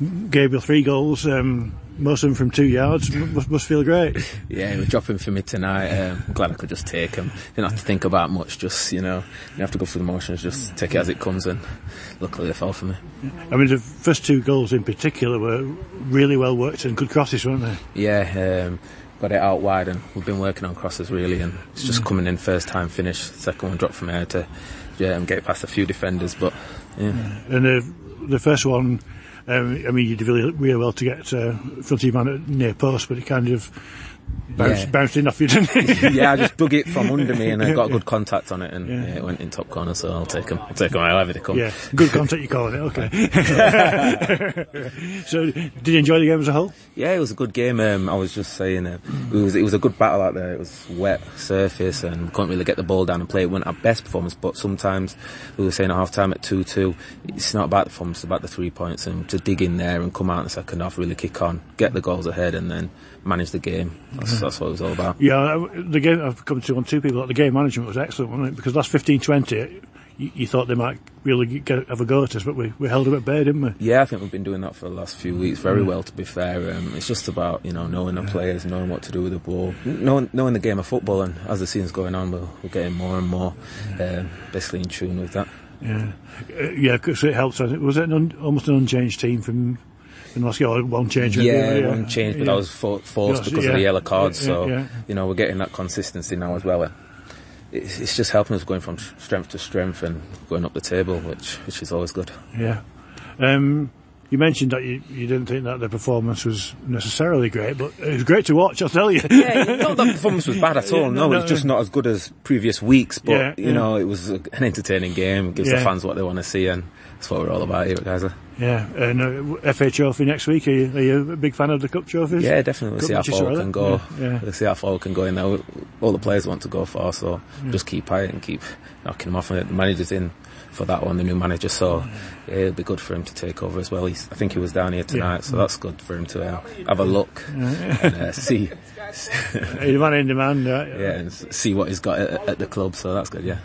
Gabriel three goals, um, most of them from two yards. Must, must feel great. Yeah, he was dropping for me tonight. Um, I'm glad I could just take him. Didn't have to think about much. Just you know, you have to go through the motions. Just take it as it comes, and luckily they fell for me. I mean, the first two goals in particular were really well worked and good crosses, weren't they? Yeah. Um, got it out wide and we've been working on crosses really and it's just coming in first time finish second one drop from air to yeah and get past a few defenders but yeah, yeah. and the the first one um, I mean, you did really, really well to get uh, front of man at near post, but it kind of bounced, yeah. bounced in off you, didn't it? yeah, I just dug it from under me and I got a good contact on it and yeah. it went in top corner, so I'll take him. I'll take. I'll have it come. Yeah, good contact you call it, okay. so, did you enjoy the game as a whole? Yeah, it was a good game. Um, I was just saying, uh, it was it was a good battle out there. It was wet surface and couldn't really get the ball down and play. It wasn't our best performance, but sometimes we were saying at half time at 2-2, it's not about the performance, it's about the three points and to dig in there and come out in the second half, really kick on, get the goals ahead and then manage the game. That's, that's what it was all about. Yeah, the game, I've come to on two people, the game management was excellent, wasn't it? Because last 15, 20, you, you thought they might really get, have a go at us, but we, we held them at bay, didn't we? Yeah, I think we've been doing that for the last few weeks very well, to be fair. Um, it's just about, you know, knowing the players, knowing what to do with the ball, knowing, knowing the game of football, and as the season's going on, we're, we're getting more and more um, basically in tune with that. Yeah, uh, yeah, because it helps. Was it an un, almost an unchanged team from in Moscow, one change. Yeah, yeah, one change, but yeah. that was for, forced because yeah. of the yellow cards. so you know we're getting that consistency now as well. It's, it's, just helping us going from strength to strength and going up the table, which which is always good. Yeah. Um, you mentioned that you, you didn't think that the performance was necessarily great, but it was great to watch, I'll tell you. yeah, not that performance was bad at all. Yeah, no, no, it's just not as good as previous weeks, but, yeah, you yeah. know, it was an entertaining game. It gives the fans what they want to see, and that's what we're all about here at Guiseley. Yeah, and uh, FA Trophy next week. Are you, are you, a big fan of the Cup trophies? Yeah, definitely. We'll see how far we can go. Yeah, We'll see how far we can go in there. All the players want to go far, so just keep quiet and keep knocking them off. And the manager's in for that one, the new manager. So yeah, it'll be good for him to take over as well. He's, I think he was down here tonight, yeah. so that's good for him to uh, have a look and uh, see. He's man in demand, right? Yeah, and see what he's got at, at, the club. So that's good. Yeah.